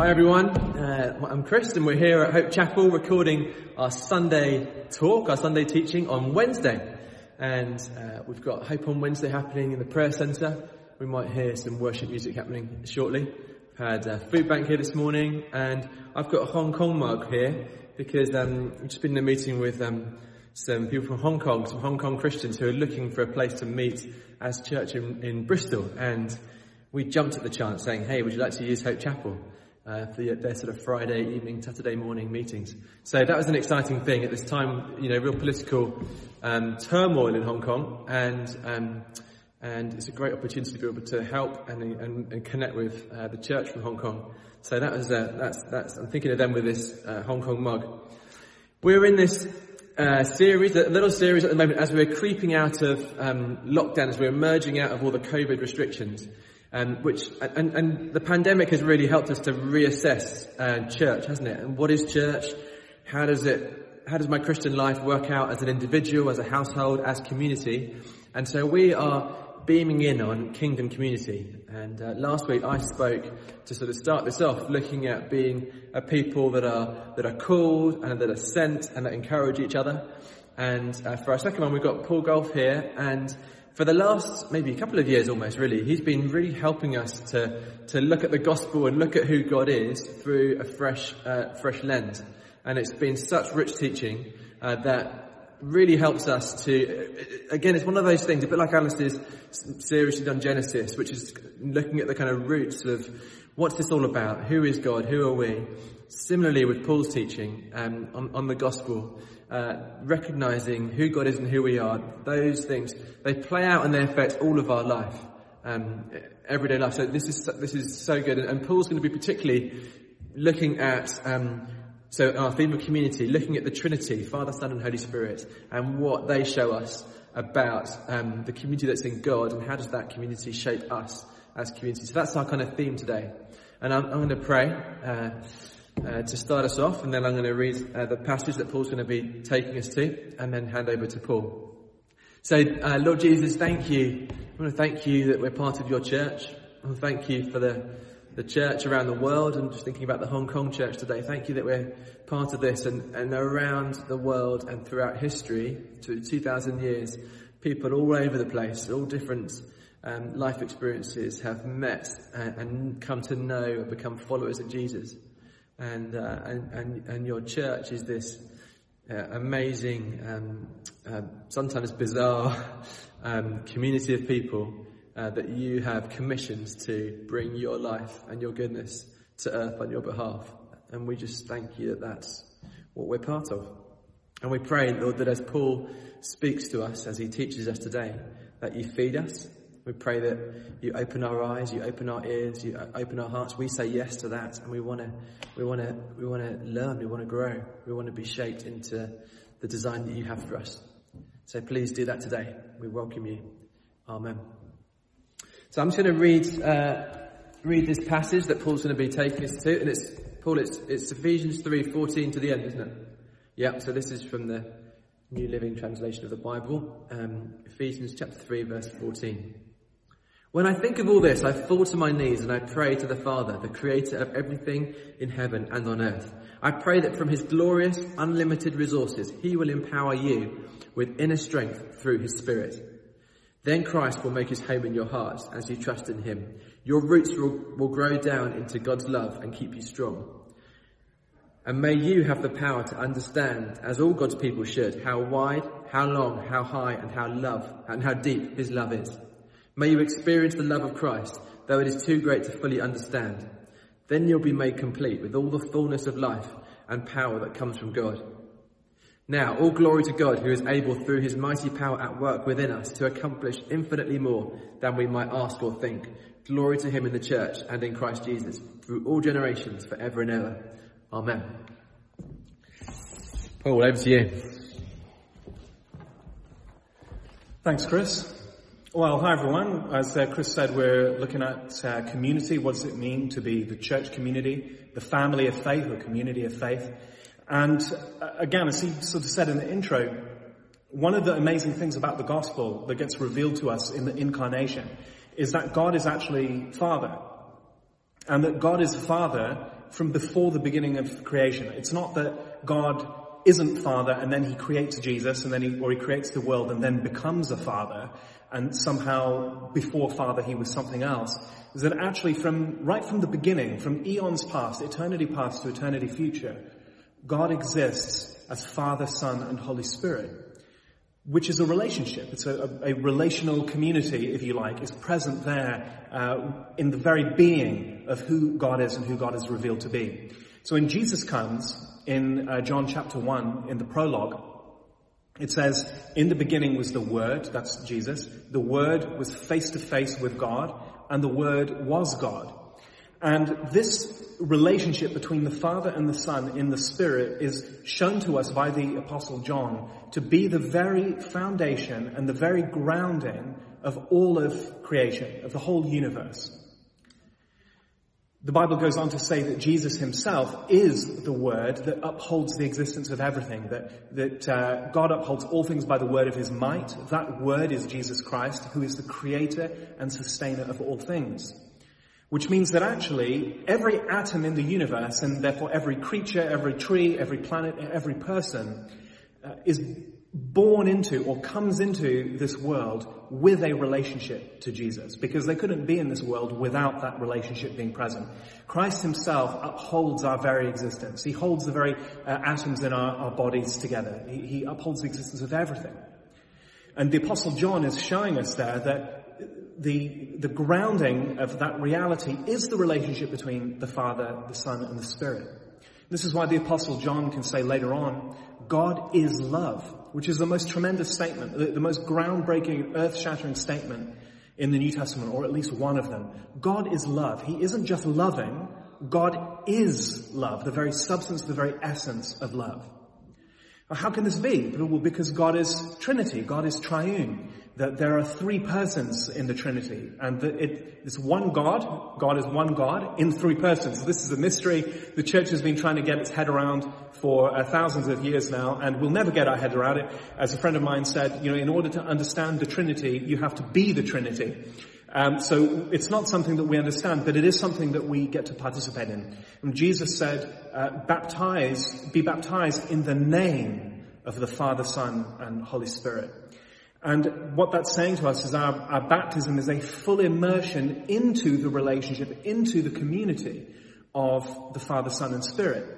Hi everyone, uh, I'm Chris and we're here at Hope Chapel recording our Sunday talk, our Sunday teaching on Wednesday. And uh, we've got Hope on Wednesday happening in the prayer centre. We might hear some worship music happening shortly. We've had a food bank here this morning and I've got a Hong Kong mug here because um, we've just been in a meeting with um, some people from Hong Kong, some Hong Kong Christians who are looking for a place to meet as church in, in Bristol. And we jumped at the chance saying, hey, would you like to use Hope Chapel? Uh, for their sort of Friday evening, Saturday morning meetings. So that was an exciting thing at this time, you know, real political um, turmoil in Hong Kong, and um, and it's a great opportunity to be able to help and, and, and connect with uh, the church from Hong Kong. So that was uh, that's that's I'm thinking of them with this uh, Hong Kong mug. We're in this uh, series, a little series at the moment, as we're creeping out of um, lockdown, as we're emerging out of all the COVID restrictions. Um, which and, and, the pandemic has really helped us to reassess uh, church, hasn't it? And what is church? How does it? How does my Christian life work out as an individual, as a household, as community? And so we are beaming in on kingdom community. And uh, last week I spoke to sort of start this off, looking at being a people that are that are called and that are sent and that encourage each other. And uh, for our second one, we've got Paul Golf here, and for the last maybe a couple of years almost really, he's been really helping us to, to look at the gospel and look at who God is through a fresh, uh, fresh lens. And it's been such rich teaching uh, that really helps us to, again, it's one of those things, a bit like Alice's series she's done Genesis, which is looking at the kind of roots of what's this all about? Who is God? Who are we? Similarly with Paul's teaching um, on, on the gospel, uh, recognizing who God is and who we are, those things, they play out and they affect all of our life, um, everyday life. So this is, this is so good. And, Paul's going to be particularly looking at, um, so our theme of community, looking at the Trinity, Father, Son and Holy Spirit, and what they show us about um, the community that's in God and how does that community shape us as community. So that's our kind of theme today. And I'm, I'm going to pray. Uh, uh, to start us off, and then I'm going to read uh, the passage that Paul's going to be taking us to, and then hand over to Paul. So, uh, Lord Jesus, thank you. I want to thank you that we're part of your church. I want to thank you for the, the church around the world, and just thinking about the Hong Kong church today. Thank you that we're part of this, and, and around the world and throughout history, to 2,000 years, people all over the place, all different um, life experiences have met and, and come to know and become followers of Jesus and, uh, and, and, and, your church is this uh, amazing, um, uh, sometimes bizarre um, community of people uh, that you have commissioned to bring your life and your goodness to earth on your behalf. And we just thank you that that's what we're part of. And we pray, Lord, that as Paul speaks to us, as he teaches us today, that you feed us, we pray that you open our eyes, you open our ears, you open our hearts. We say yes to that, and we want to, we want to, we want to learn. We want to grow. We want to be shaped into the design that you have for us. So please do that today. We welcome you. Amen. So I'm just going to read uh, read this passage that Paul's going to be taking us to, and it's Paul. It's it's Ephesians three fourteen to the end, isn't it? Yeah. So this is from the New Living Translation of the Bible, um, Ephesians chapter three, verse fourteen. When I think of all this, I fall to my knees and I pray to the Father, the creator of everything in heaven and on earth. I pray that from his glorious, unlimited resources, he will empower you with inner strength through his spirit. Then Christ will make his home in your hearts as you trust in him. Your roots will, will grow down into God's love and keep you strong. And may you have the power to understand, as all God's people should, how wide, how long, how high, and how love, and how deep his love is. May you experience the love of Christ, though it is too great to fully understand. Then you'll be made complete with all the fullness of life and power that comes from God. Now, all glory to God who is able through his mighty power at work within us to accomplish infinitely more than we might ask or think. Glory to him in the church and in Christ Jesus through all generations forever and ever. Amen. Paul, over to you. Thanks, Chris. Well, hi everyone. As uh, Chris said, we're looking at uh, community. What does it mean to be the church community, the family of faith, or community of faith? And uh, again, as he sort of said in the intro, one of the amazing things about the gospel that gets revealed to us in the incarnation is that God is actually Father. And that God is Father from before the beginning of creation. It's not that God isn't father and then he creates Jesus and then he, or he creates the world and then becomes a father and somehow before father he was something else. Is that actually from, right from the beginning, from eons past, eternity past to eternity future, God exists as Father, Son, and Holy Spirit, which is a relationship. It's a, a, a relational community, if you like, is present there uh, in the very being of who God is and who God is revealed to be. So when Jesus comes in uh, John chapter 1, in the prologue, it says, in the beginning was the Word, that's Jesus. The Word was face to face with God, and the Word was God. And this relationship between the Father and the Son in the Spirit is shown to us by the Apostle John to be the very foundation and the very grounding of all of creation, of the whole universe. The Bible goes on to say that Jesus himself is the word that upholds the existence of everything, that, that uh, God upholds all things by the word of his might. That word is Jesus Christ, who is the creator and sustainer of all things. Which means that actually every atom in the universe, and therefore every creature, every tree, every planet, every person, uh, is born into or comes into this world with a relationship to Jesus because they couldn't be in this world without that relationship being present. Christ himself upholds our very existence. He holds the very uh, atoms in our, our bodies together. He, he upholds the existence of everything. And the apostle John is showing us there that the, the grounding of that reality is the relationship between the Father, the Son, and the Spirit. This is why the apostle John can say later on, God is love which is the most tremendous statement, the, the most groundbreaking, earth-shattering statement in the New Testament, or at least one of them. God is love. He isn't just loving, God is love, the very substance, the very essence of love. Now, how can this be? Well, because God is Trinity, God is triune that there are three persons in the Trinity, and that it is one God. God is one God in three persons. This is a mystery the church has been trying to get its head around for uh, thousands of years now, and we'll never get our head around it. As a friend of mine said, you know, in order to understand the Trinity, you have to be the Trinity. Um, so it's not something that we understand, but it is something that we get to participate in. And Jesus said, uh, "Baptize, be baptized in the name of the Father, Son, and Holy Spirit." And what that's saying to us is our, our baptism is a full immersion into the relationship, into the community of the Father, Son, and Spirit.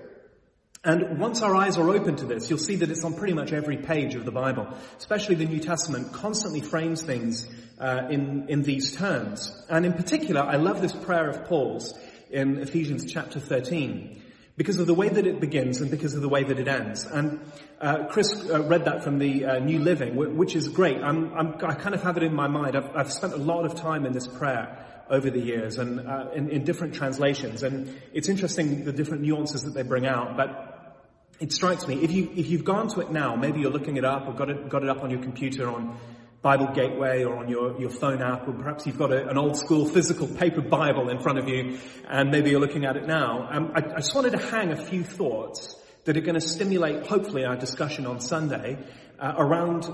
And once our eyes are open to this, you'll see that it's on pretty much every page of the Bible. Especially the New Testament constantly frames things uh, in, in these terms. And in particular, I love this prayer of Paul's in Ephesians chapter 13 because of the way that it begins and because of the way that it ends. And uh, Chris uh, read that from the uh, New Living, which is great. I'm, I'm, i kind of have it in my mind. I've, I've, spent a lot of time in this prayer over the years and uh, in, in, different translations, and it's interesting the different nuances that they bring out. But it strikes me if you if you've gone to it now, maybe you're looking it up or got it got it up on your computer on Bible Gateway or on your, your phone app, or perhaps you've got a, an old school physical paper Bible in front of you, and maybe you're looking at it now. Um, I, I just wanted to hang a few thoughts that are going to stimulate, hopefully, our discussion on Sunday uh, around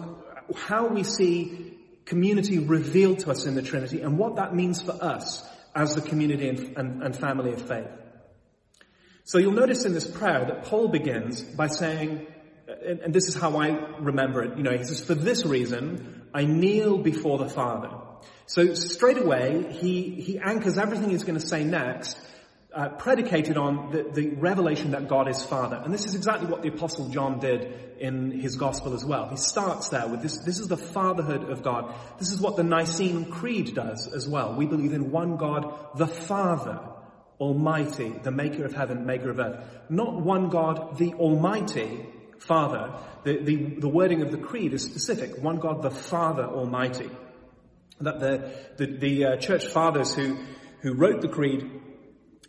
how we see community revealed to us in the Trinity and what that means for us as the community and, and, and family of faith. So you'll notice in this prayer that Paul begins by saying, and, and this is how I remember it, you know, he says, for this reason, I kneel before the Father. So straight away, he, he anchors everything he's going to say next, uh, predicated on the, the revelation that God is Father. And this is exactly what the Apostle John did in his Gospel as well. He starts there with this, this is the fatherhood of God. This is what the Nicene Creed does as well. We believe in one God, the Father, Almighty, the maker of heaven, maker of earth. Not one God, the Almighty, Father. The, the, the wording of the creed is specific. One God, the Father Almighty. That the, the, the uh, church fathers who, who wrote the creed,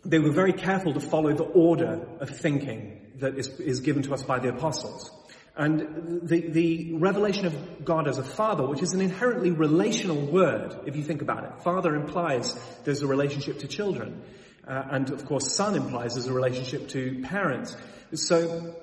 they were very careful to follow the order of thinking that is, is given to us by the apostles. And the, the revelation of God as a father, which is an inherently relational word, if you think about it. Father implies there's a relationship to children. Uh, and of course, son implies there's a relationship to parents. So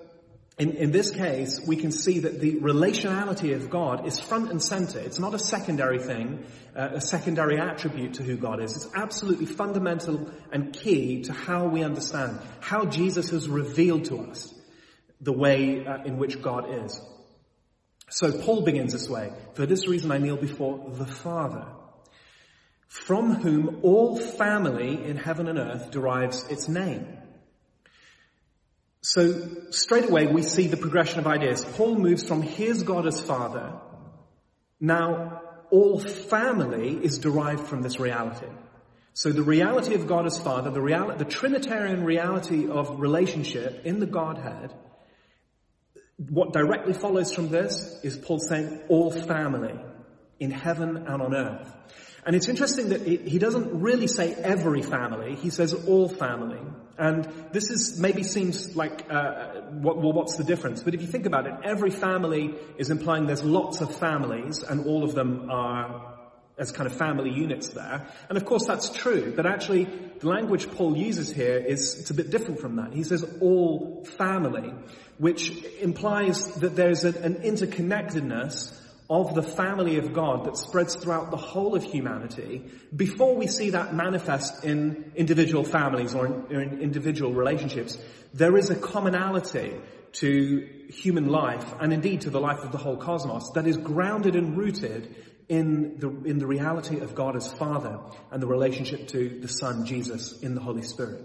in, in this case, we can see that the relationality of God is front and center. It's not a secondary thing, uh, a secondary attribute to who God is. It's absolutely fundamental and key to how we understand how Jesus has revealed to us the way uh, in which God is. So Paul begins this way. For this reason I kneel before the Father, from whom all family in heaven and earth derives its name. So straight away we see the progression of ideas. Paul moves from here's God as Father. Now all family is derived from this reality. So the reality of God as Father, the reality, the Trinitarian reality of relationship in the Godhead, what directly follows from this is Paul saying all family in heaven and on earth. And it's interesting that he doesn't really say every family, he says all family. And this is, maybe seems like, uh, what, well, what's the difference? But if you think about it, every family is implying there's lots of families and all of them are as kind of family units there. And of course that's true, but actually the language Paul uses here is, it's a bit different from that. He says all family, which implies that there's an, an interconnectedness of the family of God that spreads throughout the whole of humanity before we see that manifest in individual families or in, or in, individual relationships. There is a commonality to human life and indeed to the life of the whole cosmos that is grounded and rooted in the, in the reality of God as Father and the relationship to the Son, Jesus, in the Holy Spirit.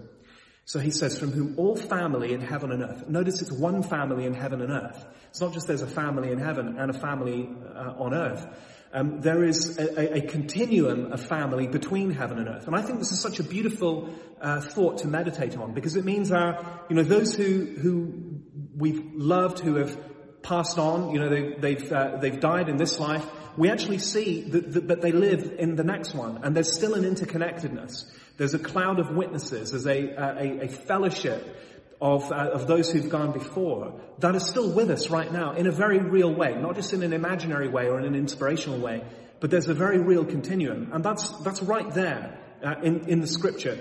So he says, from whom all family in heaven and earth. Notice it's one family in heaven and earth. It's not just there's a family in heaven and a family uh, on earth. Um, there is a, a, continuum of family between heaven and earth. And I think this is such a beautiful uh, thought to meditate on because it means our, you know, those who, who we've loved, who have passed on, you know, they, they've, uh, they've died in this life, we actually see that, that, that, they live in the next one and there's still an interconnectedness. There's a cloud of witnesses. There's a, a, a fellowship of, uh, of those who've gone before that is still with us right now in a very real way, not just in an imaginary way or in an inspirational way, but there's a very real continuum. And that's, that's right there uh, in, in the scripture.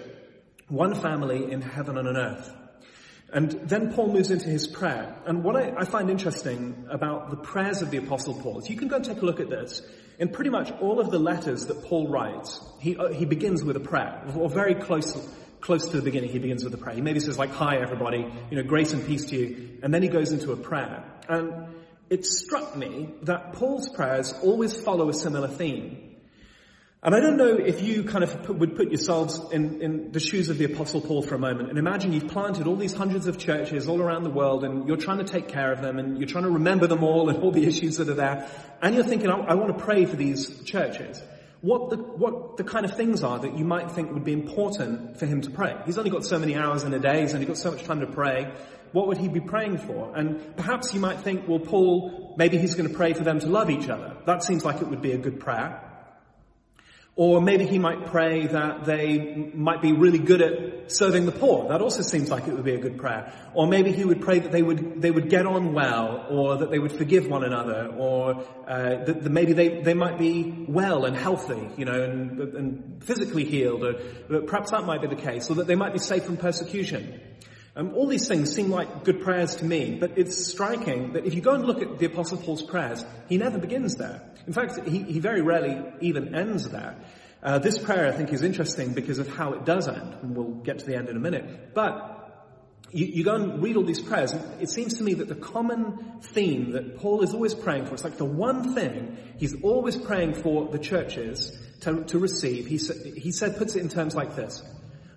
One family in heaven and on earth. And then Paul moves into his prayer. And what I, I, find interesting about the prayers of the Apostle Paul is you can go and take a look at this. In pretty much all of the letters that Paul writes, he, uh, he begins with a prayer, or very close, close to the beginning, he begins with a prayer. He maybe says like, hi everybody, you know, grace and peace to you, and then he goes into a prayer. And it struck me that Paul's prayers always follow a similar theme. And I don't know if you kind of put, would put yourselves in, in the shoes of the apostle Paul for a moment and imagine you've planted all these hundreds of churches all around the world and you're trying to take care of them and you're trying to remember them all and all the issues that are there and you're thinking, I, I want to pray for these churches. What the, what the kind of things are that you might think would be important for him to pray. He's only got so many hours in a day, he's only got so much time to pray. What would he be praying for? And perhaps you might think, well, Paul, maybe he's going to pray for them to love each other. That seems like it would be a good prayer. Or maybe he might pray that they might be really good at serving the poor. That also seems like it would be a good prayer. Or maybe he would pray that they would, they would get on well, or that they would forgive one another, or uh, that, that, maybe they, they might be well and healthy, you know, and, and physically healed, or perhaps that might be the case, or that they might be safe from persecution. Um, all these things seem like good prayers to me, but it's striking that if you go and look at the Apostle Paul's prayers, he never begins there. In fact, he, he very rarely even ends there. Uh, this prayer, I think, is interesting because of how it does end, and we'll get to the end in a minute. But you, you, go and read all these prayers, and it seems to me that the common theme that Paul is always praying for, it's like the one thing he's always praying for the churches to, to receive, he, he said, puts it in terms like this.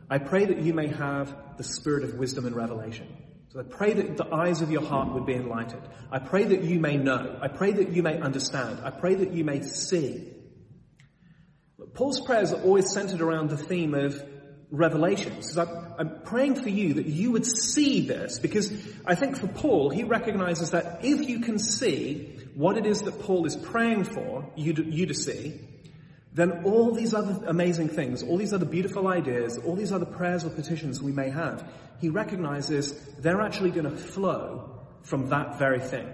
I pray that you may have the spirit of wisdom and revelation. So I pray that the eyes of your heart would be enlightened. I pray that you may know. I pray that you may understand. I pray that you may see. Paul's prayers are always centered around the theme of revelation. So I'm praying for you that you would see this because I think for Paul, he recognizes that if you can see what it is that Paul is praying for you to, you to see, then all these other amazing things, all these other beautiful ideas, all these other prayers or petitions we may have, he recognizes they're actually going to flow from that very thing.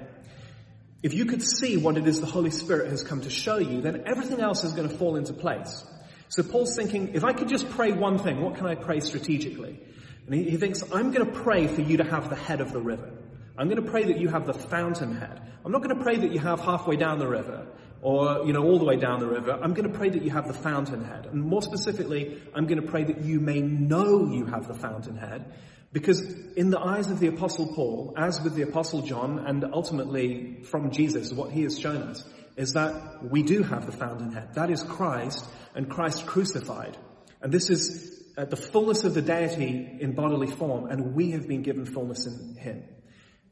If you could see what it is the Holy Spirit has come to show you, then everything else is going to fall into place. So Paul's thinking, if I could just pray one thing, what can I pray strategically? And he, thinks, I'm going to pray for you to have the head of the river. I'm going to pray that you have the fountainhead. I'm not going to pray that you have halfway down the river or, you know, all the way down the river. I'm going to pray that you have the fountainhead. And more specifically, I'm going to pray that you may know you have the fountainhead. Because in the eyes of the apostle Paul, as with the apostle John, and ultimately from Jesus, what he has shown us is that we do have the fountainhead. That is Christ and Christ crucified. And this is the fullness of the deity in bodily form, and we have been given fullness in him.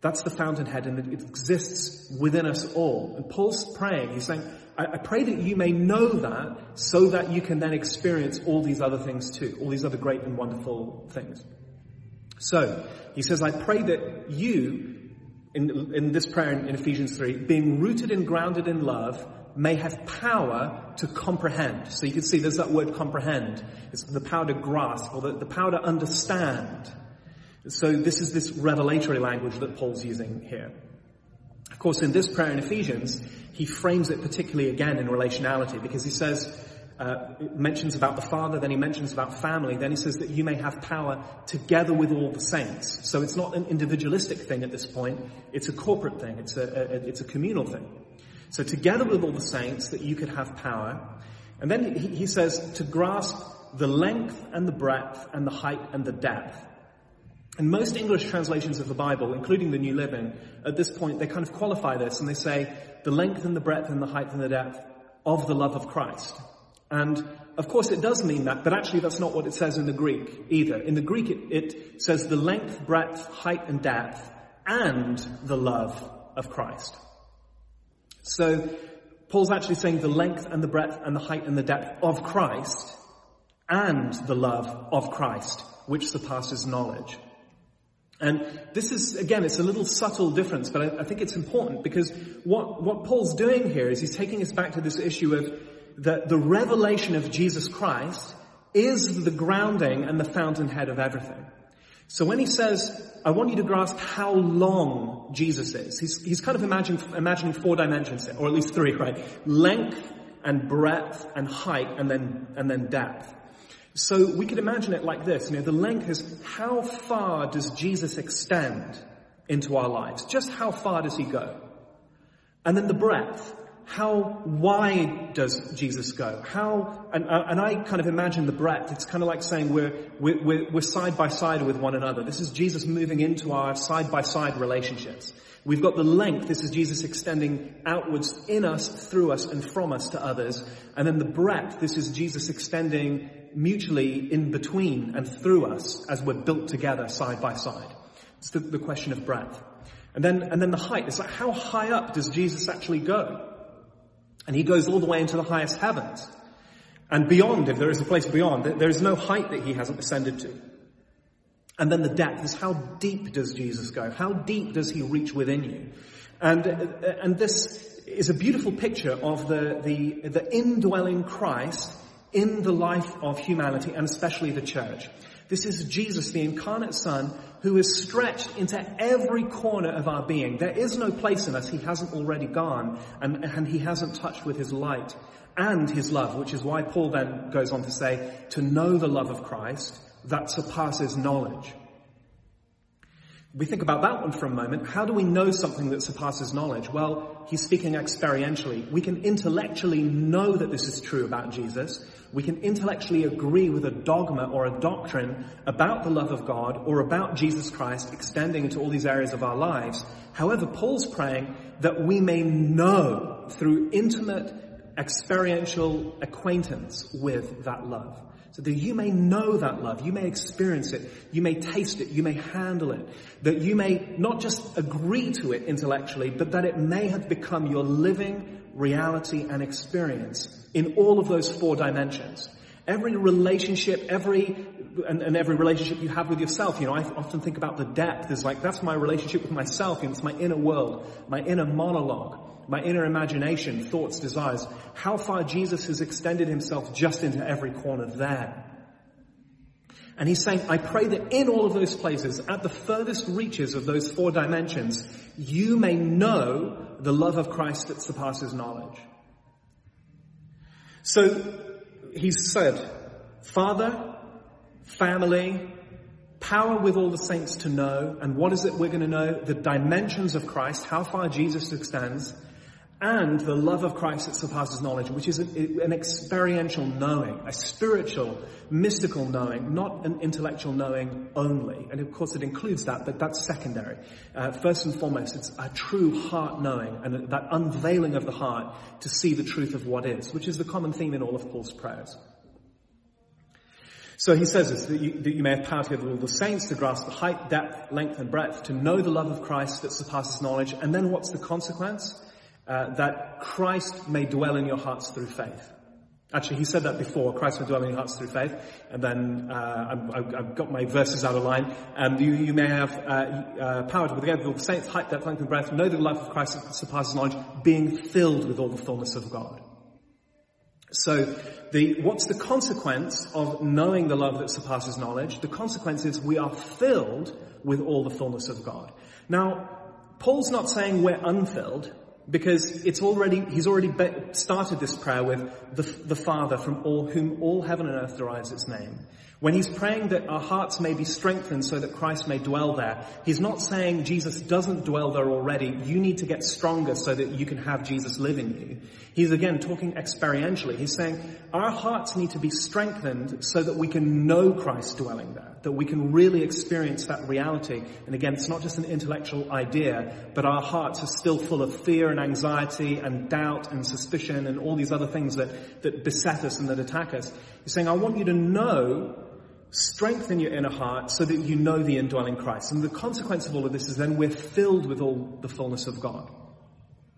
That's the fountainhead and it exists within us all. And Paul's praying, he's saying, I, I, pray that you may know that so that you can then experience all these other things too, all these other great and wonderful things. So, he says, I pray that you, in, in this prayer in, in Ephesians 3, being rooted and grounded in love, may have power to comprehend. So you can see there's that word comprehend. It's the power to grasp or the, the power to understand so this is this revelatory language that Paul's using here. Of course, in this prayer in Ephesians, he frames it particularly again in relationality because he says, uh, mentions about the Father, then he mentions about family, then he says that you may have power together with all the saints. So it's not an individualistic thing at this point, it's a corporate thing, it's a, a it's a communal thing. So together with all the saints that you could have power. And then he, he says to grasp the length and the breadth and the height and the depth and most English translations of the Bible, including the New Living, at this point, they kind of qualify this and they say the length and the breadth and the height and the depth of the love of Christ. And of course it does mean that, but actually that's not what it says in the Greek either. In the Greek it, it says the length, breadth, height and depth and the love of Christ. So Paul's actually saying the length and the breadth and the height and the depth of Christ and the love of Christ, which surpasses knowledge. And this is, again, it's a little subtle difference, but I, I, think it's important because what, what Paul's doing here is he's taking us back to this issue of the, the revelation of Jesus Christ is the grounding and the fountainhead of everything. So when he says, I want you to grasp how long Jesus is, he's, he's kind of imagining, imagining four dimensions here, or at least three, right? Length and breadth and height and then, and then depth. So we could imagine it like this. You know, the length is how far does Jesus extend into our lives? Just how far does he go? And then the breadth. How wide does Jesus go? How, and, uh, and I kind of imagine the breadth. It's kind of like saying we're, we're, we're side by side with one another. This is Jesus moving into our side by side relationships. We've got the length. This is Jesus extending outwards in us, through us, and from us to others. And then the breadth. This is Jesus extending mutually in between and through us as we're built together side by side. It's the, the question of breadth. And then, and then the height. It's like how high up does Jesus actually go? And he goes all the way into the highest heavens. And beyond, if there is a place beyond, there is no height that he hasn't ascended to. And then the depth is how deep does Jesus go? How deep does he reach within you? And, and this is a beautiful picture of the, the, the indwelling Christ in the life of humanity and especially the church. This is Jesus, the incarnate Son, who is stretched into every corner of our being. There is no place in us he hasn't already gone and, and he hasn't touched with his light and his love, which is why Paul then goes on to say, to know the love of Christ that surpasses knowledge. We think about that one for a moment. How do we know something that surpasses knowledge? Well, he's speaking experientially. We can intellectually know that this is true about Jesus. We can intellectually agree with a dogma or a doctrine about the love of God or about Jesus Christ extending into all these areas of our lives. However, Paul's praying that we may know through intimate experiential acquaintance with that love. So that you may know that love, you may experience it, you may taste it, you may handle it, that you may not just agree to it intellectually, but that it may have become your living reality and experience in all of those four dimensions. Every relationship, every, and, and, every relationship you have with yourself, you know, I often think about the depth as like, that's my relationship with myself, you know, it's my inner world, my inner monologue my inner imagination, thoughts, desires, how far Jesus has extended himself just into every corner there. And he's saying, I pray that in all of those places, at the furthest reaches of those four dimensions, you may know the love of Christ that surpasses knowledge. So, he said, Father, family, power with all the saints to know, and what is it we're going to know? The dimensions of Christ, how far Jesus extends, and the love of Christ that surpasses knowledge, which is an experiential knowing, a spiritual, mystical knowing, not an intellectual knowing only. And of course it includes that, but that's secondary. Uh, first and foremost, it's a true heart knowing and that unveiling of the heart to see the truth of what is, which is the common theme in all of Paul's prayers. So he says this, that you, that you may have power together with all the saints to grasp the height, depth, length and breadth, to know the love of Christ that surpasses knowledge. And then what's the consequence? Uh, that Christ may dwell in your hearts through faith. Actually, he said that before, Christ may dwell in your hearts through faith. And then, uh, I've, I've, got my verses out of line. Um, you, you may have, uh, uh, power to together with the saints, height, depth, length and breadth, know the love of Christ surpasses knowledge, being filled with all the fullness of God. So, the, what's the consequence of knowing the love that surpasses knowledge? The consequence is we are filled with all the fullness of God. Now, Paul's not saying we're unfilled because it's already, he's already started this prayer with the, the Father from all whom all heaven and earth derives its name. When he's praying that our hearts may be strengthened so that Christ may dwell there, he's not saying Jesus doesn't dwell there already. You need to get stronger so that you can have Jesus live in you. He's again talking experientially. He's saying our hearts need to be strengthened so that we can know Christ dwelling there, that we can really experience that reality. And again, it's not just an intellectual idea, but our hearts are still full of fear and anxiety and doubt and suspicion and all these other things that, that beset us and that attack us. He's saying, I want you to know strengthen your inner heart so that you know the indwelling Christ. And the consequence of all of this is then we're filled with all the fullness of God.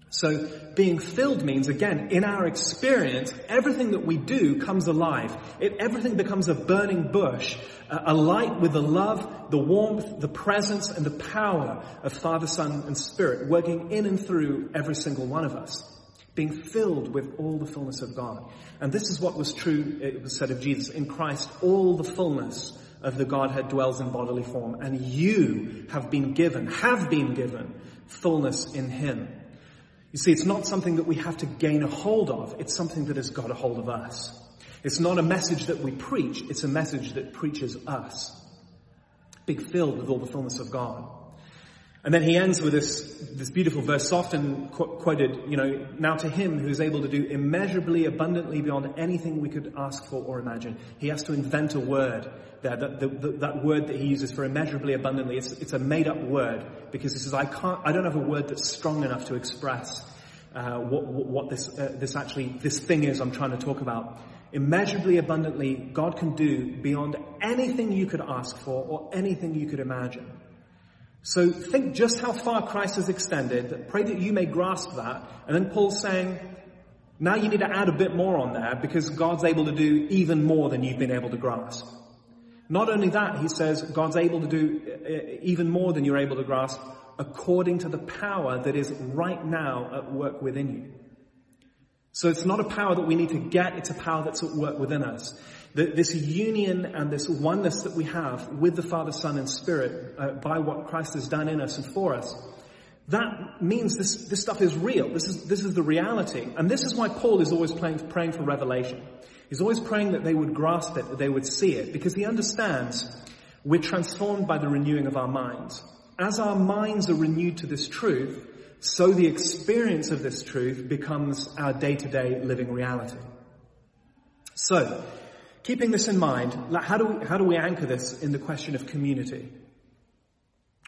So being filled means, again, in our experience, everything that we do comes alive. It, everything becomes a burning bush, a, a light with the love, the warmth, the presence, and the power of Father, Son, and Spirit working in and through every single one of us being filled with all the fullness of God. And this is what was true, it was said of Jesus. In Christ, all the fullness of the Godhead dwells in bodily form, and you have been given, have been given, fullness in Him. You see, it's not something that we have to gain a hold of, it's something that has got a hold of us. It's not a message that we preach, it's a message that preaches us. Being filled with all the fullness of God. And then he ends with this, this beautiful verse, often qu- quoted, you know, now to him who is able to do immeasurably abundantly beyond anything we could ask for or imagine. He has to invent a word there, that, the, the, that word that he uses for immeasurably abundantly, it's, it's a made up word because he says, I can't, I don't have a word that's strong enough to express uh, what, what, what, this, uh, this actually, this thing is I'm trying to talk about. Immeasurably abundantly, God can do beyond anything you could ask for or anything you could imagine. So think just how far Christ has extended. Pray that you may grasp that. And then Paul's saying, now you need to add a bit more on there because God's able to do even more than you've been able to grasp. Not only that, he says God's able to do uh, even more than you're able to grasp according to the power that is right now at work within you. So it's not a power that we need to get, it's a power that's at work within us. This union and this oneness that we have with the Father, Son, and Spirit uh, by what Christ has done in us and for us, that means this, this stuff is real. This is, this is the reality. And this is why Paul is always praying, praying for revelation. He's always praying that they would grasp it, that they would see it, because he understands we're transformed by the renewing of our minds. As our minds are renewed to this truth, so the experience of this truth becomes our day-to-day living reality. So, keeping this in mind, how do, we, how do we anchor this in the question of community?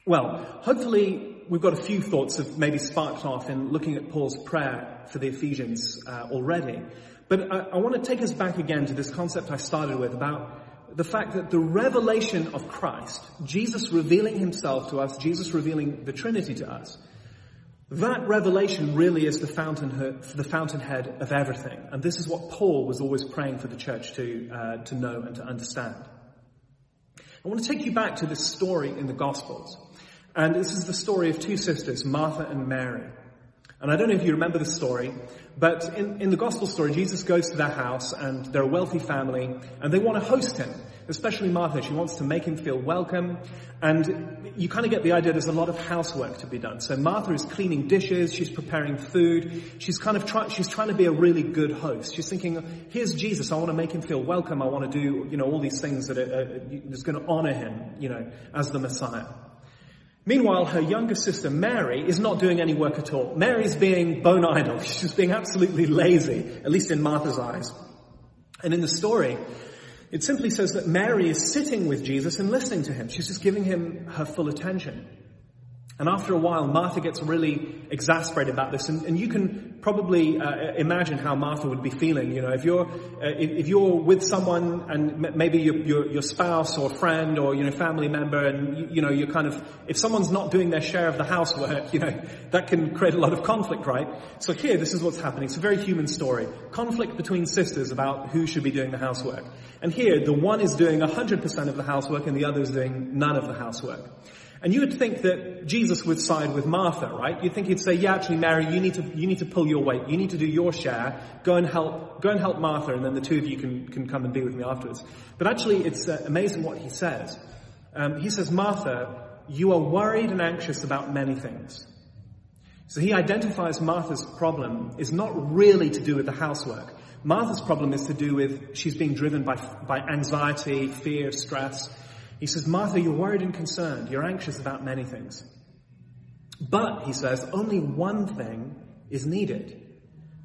Well, hopefully we've got a few thoughts have maybe sparked off in looking at Paul's prayer for the Ephesians uh, already. But I, I want to take us back again to this concept I started with about the fact that the revelation of Christ, Jesus revealing himself to us, Jesus revealing the Trinity to us, that revelation really is the, fountainhead, the fountainhead of everything. And this is what Paul was always praying for the church to, uh, to know and to understand. I want to take you back to this story in the Gospels. And this is the story of two sisters, Martha and Mary. And I don't know if you remember the story, but in, in the gospel story, Jesus goes to their house and they're a wealthy family and they want to host him, especially Martha. She wants to make him feel welcome. And you kind of get the idea there's a lot of housework to be done. So Martha is cleaning dishes, she's preparing food, she's kind of trying, she's trying to be a really good host. She's thinking, here's Jesus, I want to make him feel welcome, I want to do, you know, all these things that are, are, going to honor him, you know, as the Messiah. Meanwhile, her younger sister Mary is not doing any work at all. Mary's being bone idle. She's being absolutely lazy, at least in Martha's eyes. And in the story, it simply says that Mary is sitting with Jesus and listening to him. She's just giving him her full attention. And after a while, Martha gets really exasperated about this, and, and you can probably uh, imagine how Martha would be feeling. You know, if you're uh, if, if, you're with someone and m- maybe your, your, your spouse or friend or you know family member, and you, you, know you're kind of if someone's not doing their share of the housework, you know that can create a lot of conflict, right? So here, this is what's happening. It's a very human story: conflict between sisters about who should be doing the housework. And here, the one is doing 100% of the housework, and the other is doing none of the housework. And you would think that Jesus would side with Martha, right? You'd think he'd say, yeah, actually, Mary, you need to, you need to pull your weight. You need to do your share. Go and help, go and help Martha, and then the two of you can, can come and be with me afterwards. But actually, it's uh, amazing what he says. Um, he says, Martha, you are worried and anxious about many things. So he identifies Martha's problem is not really to do with the housework. Martha's problem is to do with she's being driven by, by anxiety, fear, stress. He says, Martha, you're worried and concerned. You're anxious about many things. But, he says, only one thing is needed.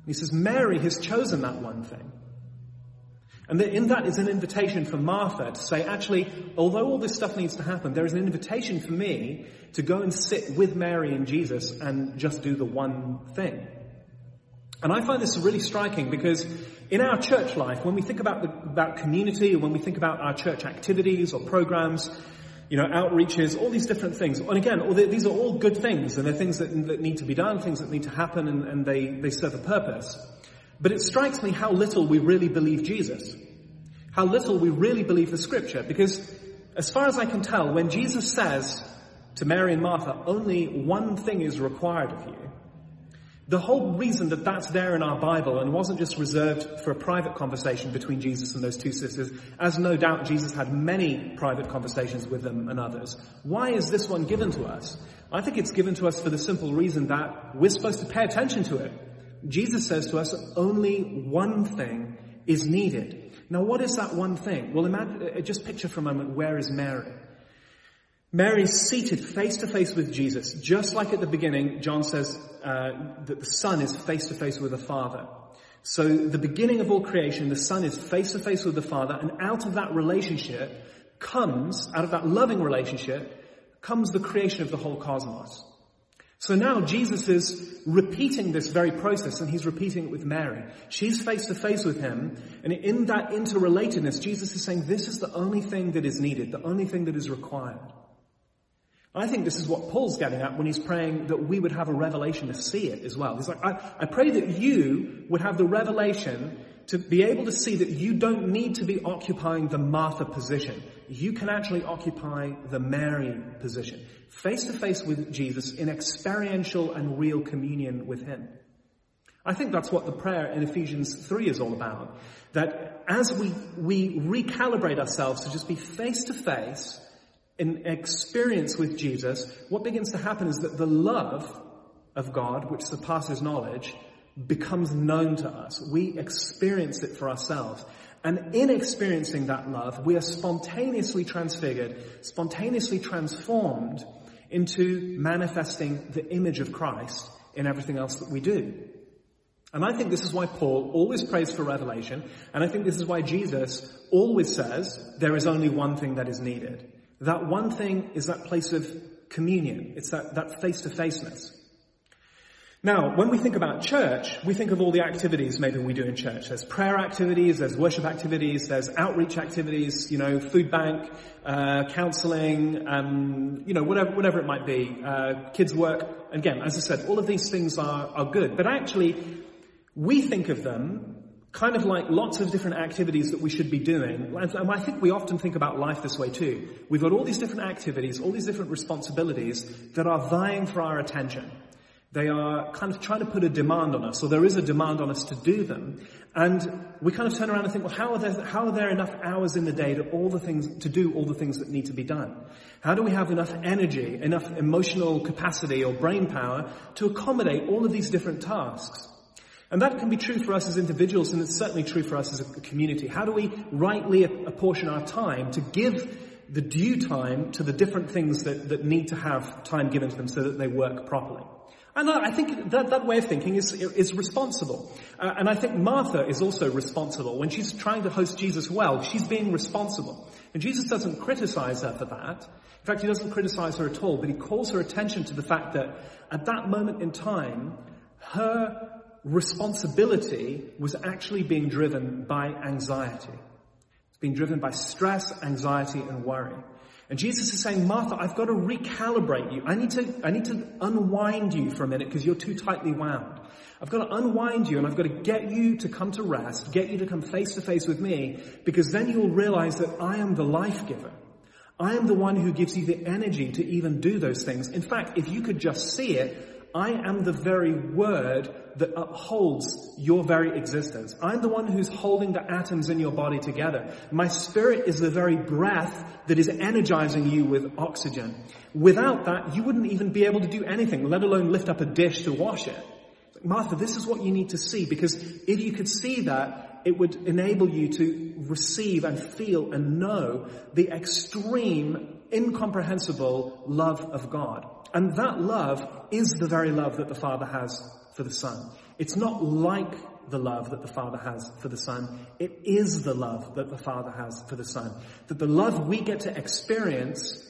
He says, Mary has chosen that one thing. And in that is an invitation for Martha to say, actually, although all this stuff needs to happen, there is an invitation for me to go and sit with Mary and Jesus and just do the one thing. And I find this really striking because in our church life, when we think about, the, about community, or when we think about our church activities or programs, you know, outreaches, all these different things. And again, the, these are all good things, and they're things that, that, need to be done, things that need to happen, and, and they, they serve a purpose. But it strikes me how little we really believe Jesus. How little we really believe the scripture. Because as far as I can tell, when Jesus says to Mary and Martha, only one thing is required of you, the whole reason that that's there in our Bible and wasn't just reserved for a private conversation between Jesus and those two sisters, as no doubt Jesus had many private conversations with them and others. Why is this one given to us? I think it's given to us for the simple reason that we're supposed to pay attention to it. Jesus says to us, only one thing is needed. Now what is that one thing? Well, imagine, uh, just picture for a moment, where is Mary? Mary's seated face to face with Jesus, just like at the beginning, John says uh, that the Son is face to face with the Father. So the beginning of all creation, the Son is face to face with the Father, and out of that relationship comes, out of that loving relationship, comes the creation of the whole cosmos. So now Jesus is repeating this very process and he's repeating it with Mary. She's face to face with him and in that interrelatedness, Jesus is saying this is the only thing that is needed, the only thing that is required. I think this is what Paul's getting at when he's praying that we would have a revelation to see it as well. He's like, I, I pray that you would have the revelation to be able to see that you don't need to be occupying the Martha position. You can actually occupy the Mary position. Face to face with Jesus in experiential and real communion with Him. I think that's what the prayer in Ephesians 3 is all about. That as we, we recalibrate ourselves to just be face to face in experience with Jesus, what begins to happen is that the love of God, which surpasses knowledge, becomes known to us. We experience it for ourselves. And in experiencing that love, we are spontaneously transfigured, spontaneously transformed into manifesting the image of Christ in everything else that we do. And I think this is why Paul always prays for revelation, and I think this is why Jesus always says there is only one thing that is needed. That one thing is that place of communion. It's that, that face-to-faceness. Now, when we think about church, we think of all the activities maybe we do in church. There's prayer activities, there's worship activities, there's outreach activities, you know, food bank, uh, counseling, um, you know, whatever, whatever it might be, uh, kids work. Again, as I said, all of these things are, are good. But actually, we think of them kind of like lots of different activities that we should be doing. And I think we often think about life this way too. We've got all these different activities, all these different responsibilities that are vying for our attention. They are kind of trying to put a demand on us, or there is a demand on us to do them. And we kind of turn around and think, well, how are there, how are there enough hours in the day to all the things, to do all the things that need to be done? How do we have enough energy, enough emotional capacity or brain power to accommodate all of these different tasks? And that can be true for us as individuals, and it's certainly true for us as a community. How do we rightly apportion our time to give the due time to the different things that, that need to have time given to them so that they work properly? And I think that, that way of thinking is, is responsible. Uh, and I think Martha is also responsible. When she's trying to host Jesus well, she's being responsible. And Jesus doesn't criticize her for that. In fact, he doesn't criticize her at all, but he calls her attention to the fact that at that moment in time, her responsibility was actually being driven by anxiety. It's being driven by stress, anxiety, and worry. And Jesus is saying, Martha, I've got to recalibrate you. I need to, I need to unwind you for a minute because you're too tightly wound. I've got to unwind you and I've got to get you to come to rest, get you to come face to face with me because then you'll realize that I am the life giver. I am the one who gives you the energy to even do those things. In fact, if you could just see it, I am the very word that upholds your very existence. I'm the one who's holding the atoms in your body together. My spirit is the very breath that is energizing you with oxygen. Without that, you wouldn't even be able to do anything, let alone lift up a dish to wash it. Martha, this is what you need to see because if you could see that, it would enable you to receive and feel and know the extreme, incomprehensible love of God. And that love is the very love that the Father has for the Son. It's not like the love that the Father has for the Son. It is the love that the Father has for the Son. That the love we get to experience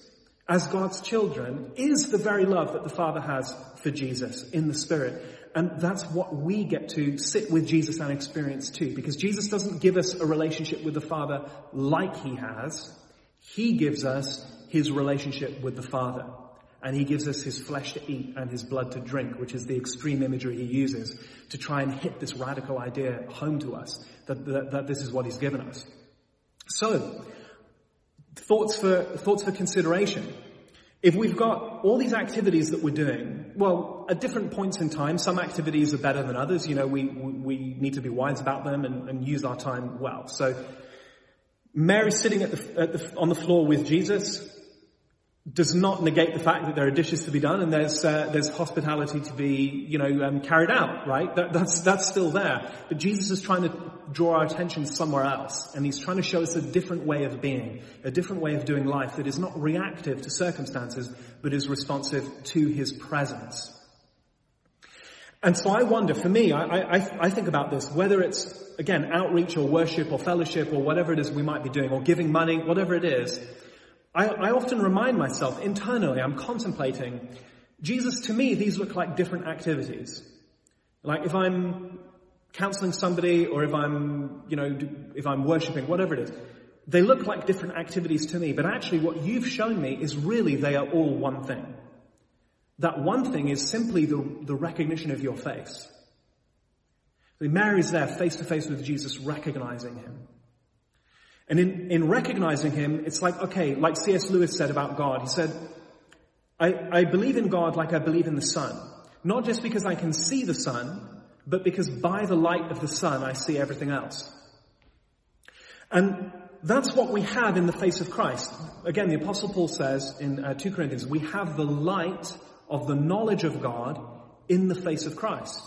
as God's children is the very love that the Father has for Jesus in the Spirit. And that's what we get to sit with Jesus and experience too. Because Jesus doesn't give us a relationship with the Father like He has. He gives us His relationship with the Father. And he gives us his flesh to eat and his blood to drink, which is the extreme imagery he uses to try and hit this radical idea home to us that, that, that this is what he's given us. So, thoughts for, thoughts for consideration. If we've got all these activities that we're doing, well, at different points in time, some activities are better than others. You know, we, we need to be wise about them and, and use our time well. So, Mary's sitting at the, at the, on the floor with Jesus does not negate the fact that there are dishes to be done and there's uh, there's hospitality to be you know um, carried out right? That, that's that's still there. But Jesus is trying to draw our attention somewhere else and he's trying to show us a different way of being a different way of doing life that is not reactive to circumstances but is responsive to his presence. And so I wonder for me I, I, I think about this whether it's again outreach or worship or fellowship or whatever it is we might be doing or giving money whatever it is I, I often remind myself internally, I'm contemplating, Jesus, to me, these look like different activities. Like if I'm counseling somebody or if I'm, you know, if I'm worshipping, whatever it is, they look like different activities to me, but actually what you've shown me is really they are all one thing. That one thing is simply the, the recognition of your face. Mary's there face to face with Jesus, recognizing him. And in, in recognizing him, it's like, okay, like C.S. Lewis said about God, he said, I, I believe in God like I believe in the sun. Not just because I can see the sun, but because by the light of the sun I see everything else. And that's what we have in the face of Christ. Again, the apostle Paul says in uh, 2 Corinthians, we have the light of the knowledge of God in the face of Christ.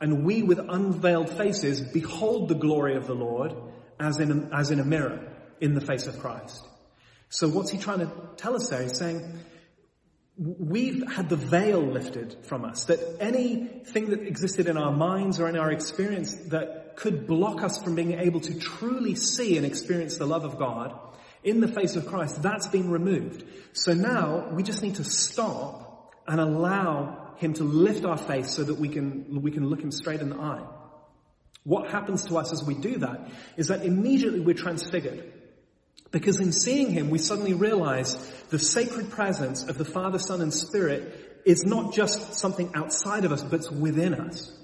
And we with unveiled faces behold the glory of the Lord as in a, as in a mirror in the face of Christ. So what's he trying to tell us there? He's saying, we've had the veil lifted from us, that anything that existed in our minds or in our experience that could block us from being able to truly see and experience the love of God in the face of Christ, that's been removed. So now we just need to stop and allow him to lift our face so that we can, we can look him straight in the eye. What happens to us as we do that is that immediately we're transfigured. Because in seeing him, we suddenly realize the sacred presence of the Father, Son, and Spirit is not just something outside of us, but it's within us.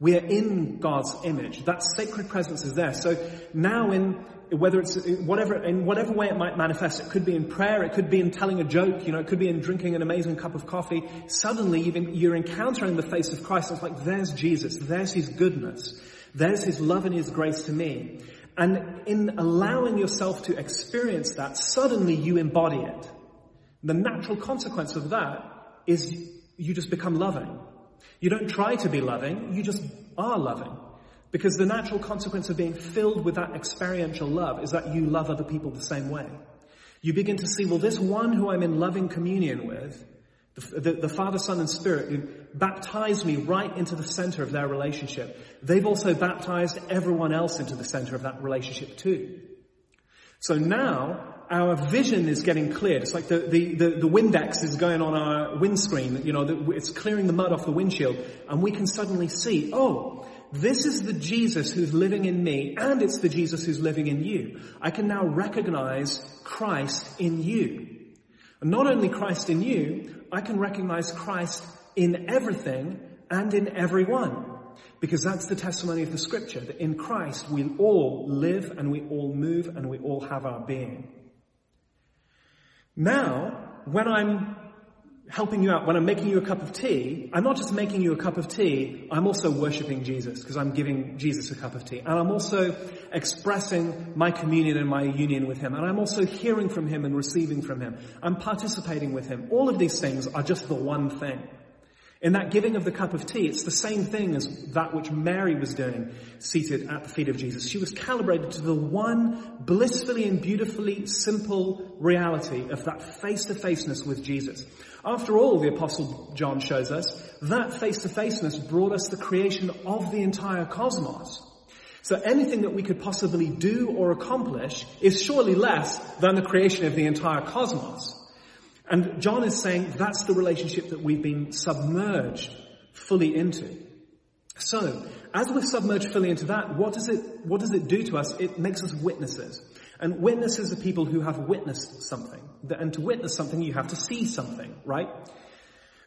We are in God's image. That sacred presence is there. So now in, whether it's whatever, in whatever way it might manifest, it could be in prayer, it could be in telling a joke, you know, it could be in drinking an amazing cup of coffee. Suddenly you're encountering the face of Christ. It's like, there's Jesus, there's His goodness, there's His love and His grace to me. And in allowing yourself to experience that, suddenly you embody it. The natural consequence of that is you just become loving. You don't try to be loving, you just are loving. Because the natural consequence of being filled with that experiential love is that you love other people the same way. You begin to see, well, this one who I'm in loving communion with, the, the, the, Father, Son, and Spirit, who baptized me right into the center of their relationship, they've also baptized everyone else into the center of that relationship too. So now, our vision is getting cleared. It's like the, the, the, the Windex is going on our windscreen, you know, the, it's clearing the mud off the windshield, and we can suddenly see, oh, this is the Jesus who's living in me, and it's the Jesus who's living in you. I can now recognize Christ in you. And not only Christ in you, I can recognize Christ in everything and in everyone. Because that's the testimony of the scripture, that in Christ we all live and we all move and we all have our being. Now, when I'm helping you out, when I'm making you a cup of tea, I'm not just making you a cup of tea, I'm also worshipping Jesus because I'm giving Jesus a cup of tea. And I'm also expressing my communion and my union with Him. And I'm also hearing from Him and receiving from Him. I'm participating with Him. All of these things are just the one thing. In that giving of the cup of tea, it's the same thing as that which Mary was doing, seated at the feet of Jesus. She was calibrated to the one blissfully and beautifully simple reality of that face-to-faceness with Jesus. After all, the apostle John shows us, that face-to-faceness brought us the creation of the entire cosmos. So anything that we could possibly do or accomplish is surely less than the creation of the entire cosmos. And John is saying that's the relationship that we've been submerged fully into. So, as we're submerged fully into that, what does it, what does it do to us? It makes us witnesses. And witnesses are people who have witnessed something. And to witness something, you have to see something, right?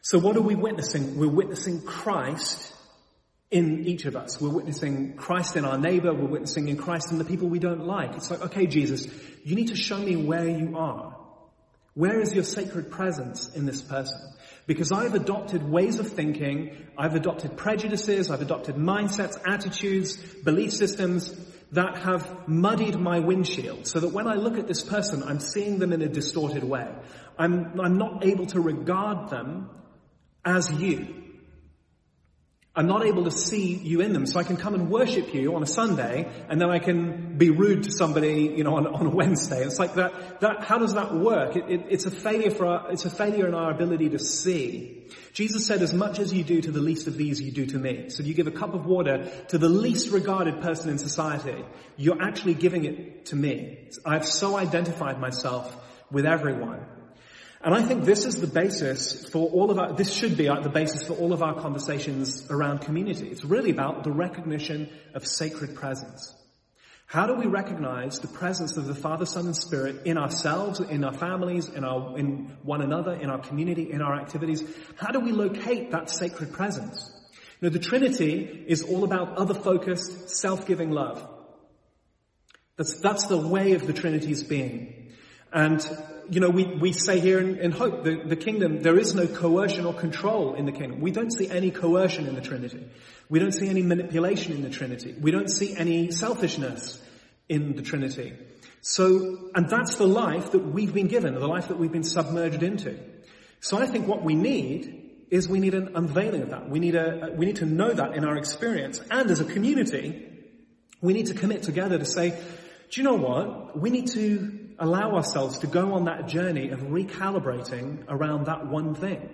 So what are we witnessing? We're witnessing Christ in each of us. We're witnessing Christ in our neighbor. We're witnessing in Christ in the people we don't like. It's like, okay, Jesus, you need to show me where you are. Where is your sacred presence in this person? Because I've adopted ways of thinking, I've adopted prejudices, I've adopted mindsets, attitudes, belief systems that have muddied my windshield so that when I look at this person, I'm seeing them in a distorted way. I'm, I'm not able to regard them as you. I'm not able to see you in them. So I can come and worship you on a Sunday and then I can be rude to somebody, you know, on, on a Wednesday. It's like that, that, how does that work? It, it, it's a failure for our, it's a failure in our ability to see. Jesus said, as much as you do to the least of these, you do to me. So you give a cup of water to the least regarded person in society. You're actually giving it to me. I've so identified myself with everyone. And I think this is the basis for all of our, this should be the basis for all of our conversations around community. It's really about the recognition of sacred presence. How do we recognize the presence of the Father, Son, and Spirit in ourselves, in our families, in our, in one another, in our community, in our activities? How do we locate that sacred presence? Know, the Trinity is all about other-focused, self-giving love. That's, that's the way of the Trinity's being. And you know, we, we say here in, in Hope, the, the kingdom, there is no coercion or control in the kingdom. We don't see any coercion in the Trinity. We don't see any manipulation in the Trinity. We don't see any selfishness in the Trinity. So, and that's the life that we've been given, the life that we've been submerged into. So I think what we need is we need an unveiling of that. We need a, we need to know that in our experience. And as a community, we need to commit together to say, do you know what? We need to allow ourselves to go on that journey of recalibrating around that one thing.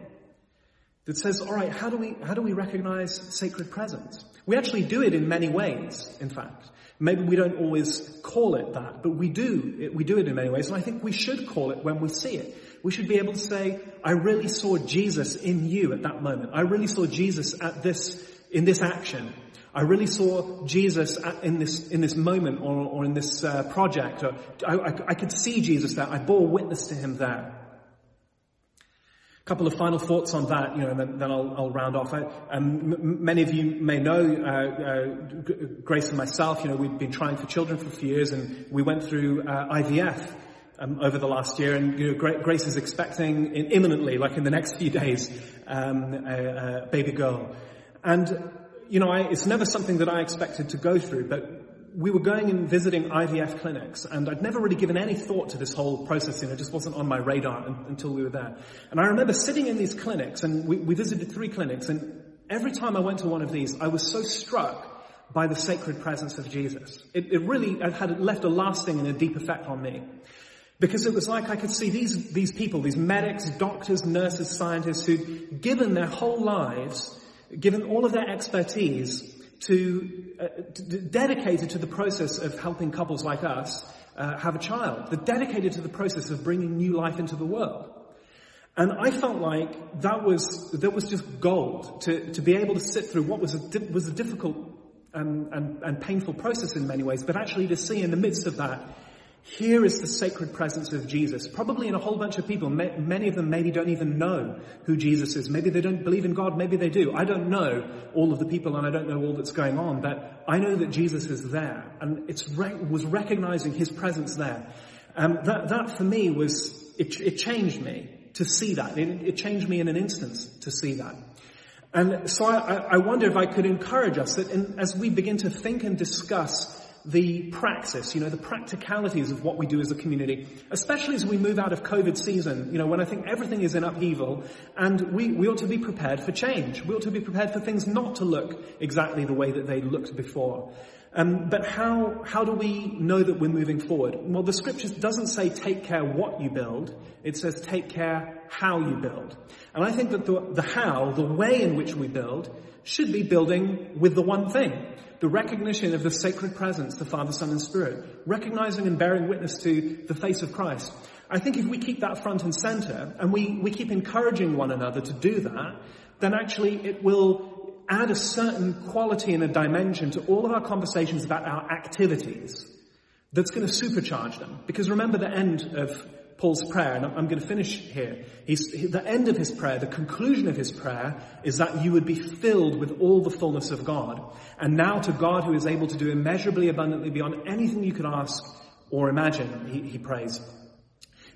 That says, alright, how do we, how do we recognize sacred presence? We actually do it in many ways, in fact. Maybe we don't always call it that, but we do, we do it in many ways, and I think we should call it when we see it. We should be able to say, I really saw Jesus in you at that moment. I really saw Jesus at this, in this action. I really saw Jesus in this, in this moment or, or in this uh, project. Or I, I, I could see Jesus there. I bore witness to him there. A couple of final thoughts on that, you know, and then, then I'll, I'll, round off. I, um, m- many of you may know uh, uh, Grace and myself. You know, we've been trying for children for a few years, and we went through uh, IVF um, over the last year, and you know, Grace is expecting in, imminently, like in the next few days, um, a, a, baby girl. And you know, I, it's never something that I expected to go through, but we were going and visiting IVF clinics, and I'd never really given any thought to this whole process. You know, it just wasn't on my radar until we were there. And I remember sitting in these clinics, and we, we visited three clinics, and every time I went to one of these, I was so struck by the sacred presence of Jesus. It, it really had left a lasting and a deep effect on me. Because it was like I could see these, these people, these medics, doctors, nurses, scientists who'd given their whole lives, given all of their expertise to, uh, dedicated to the process of helping couples like us uh, have a child. They're dedicated to the process of bringing new life into the world. And I felt like that was, that was just gold to, to be able to sit through what was a, was a difficult and, and, and painful process in many ways, but actually to see in the midst of that here is the sacred presence of Jesus. Probably in a whole bunch of people. Many of them maybe don't even know who Jesus is. Maybe they don't believe in God. Maybe they do. I don't know all of the people and I don't know all that's going on, but I know that Jesus is there and it was recognizing his presence there. Um, that, that for me was, it, it changed me to see that. It, it, changed me in an instant to see that. And so I, I wonder if I could encourage us that in, as we begin to think and discuss the praxis, you know, the practicalities of what we do as a community, especially as we move out of COVID season, you know, when I think everything is in upheaval and we, we ought to be prepared for change. We ought to be prepared for things not to look exactly the way that they looked before. Um, but how, how do we know that we're moving forward? Well, the scriptures doesn't say take care what you build. It says take care how you build. And I think that the, the how, the way in which we build, should be building with the one thing the recognition of the sacred presence, the Father, Son, and Spirit, recognizing and bearing witness to the face of Christ. I think if we keep that front and center and we, we keep encouraging one another to do that, then actually it will add a certain quality and a dimension to all of our conversations about our activities that's going to supercharge them. Because remember the end of Paul's prayer, and I'm going to finish here. He's, the end of his prayer, the conclusion of his prayer, is that you would be filled with all the fullness of God. And now to God who is able to do immeasurably abundantly beyond anything you could ask or imagine, he, he prays.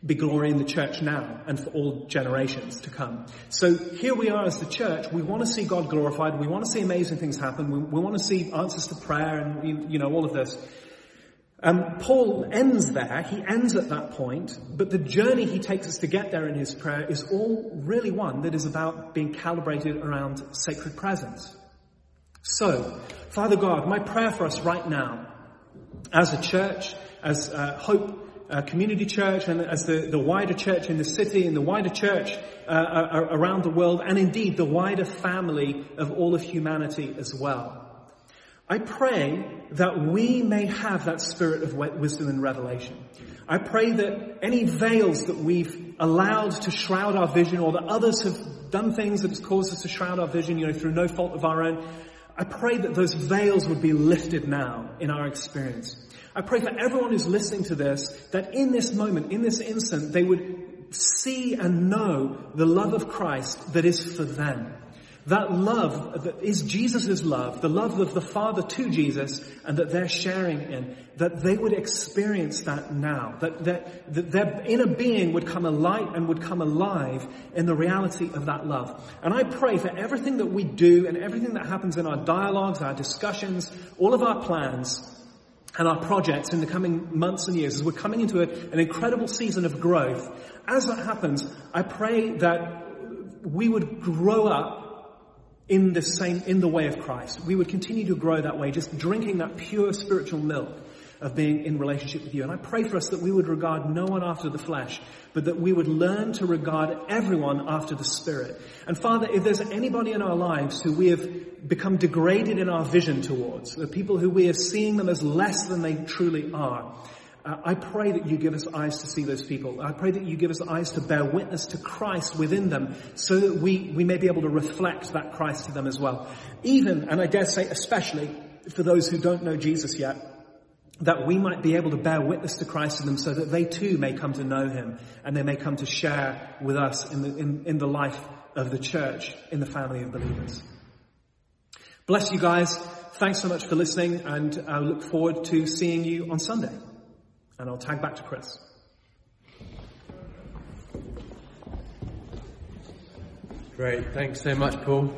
Be glory in the church now and for all generations to come. So here we are as the church. We want to see God glorified. We want to see amazing things happen. We, we want to see answers to prayer and, you know, all of this. Um, Paul ends there, he ends at that point, but the journey he takes us to get there in his prayer is all really one that is about being calibrated around sacred presence. So, Father God, my prayer for us right now, as a church, as uh, Hope uh, Community Church, and as the, the wider church in the city, and the wider church uh, around the world, and indeed the wider family of all of humanity as well. I pray that we may have that spirit of wisdom and revelation. I pray that any veils that we've allowed to shroud our vision or that others have done things that has caused us to shroud our vision, you know, through no fault of our own, I pray that those veils would be lifted now in our experience. I pray for everyone who's listening to this that in this moment, in this instant, they would see and know the love of Christ that is for them. That love that is Jesus' love, the love of the Father to Jesus, and that they're sharing in, that they would experience that now. That, that, that their inner being would come alight and would come alive in the reality of that love. And I pray for everything that we do and everything that happens in our dialogues, our discussions, all of our plans, and our projects in the coming months and years as we're coming into a, an incredible season of growth. As that happens, I pray that we would grow up in the same, in the way of Christ. We would continue to grow that way, just drinking that pure spiritual milk of being in relationship with you. And I pray for us that we would regard no one after the flesh, but that we would learn to regard everyone after the Spirit. And Father, if there's anybody in our lives who we have become degraded in our vision towards, the people who we are seeing them as less than they truly are, uh, I pray that you give us eyes to see those people. I pray that you give us eyes to bear witness to Christ within them so that we, we may be able to reflect that Christ to them as well. Even, and I dare say especially, for those who don't know Jesus yet, that we might be able to bear witness to Christ in them so that they too may come to know him and they may come to share with us in the, in, in the life of the church, in the family of believers. Bless you guys. Thanks so much for listening and I look forward to seeing you on Sunday. And I'll tag back to Chris. Great, thanks so much, Paul.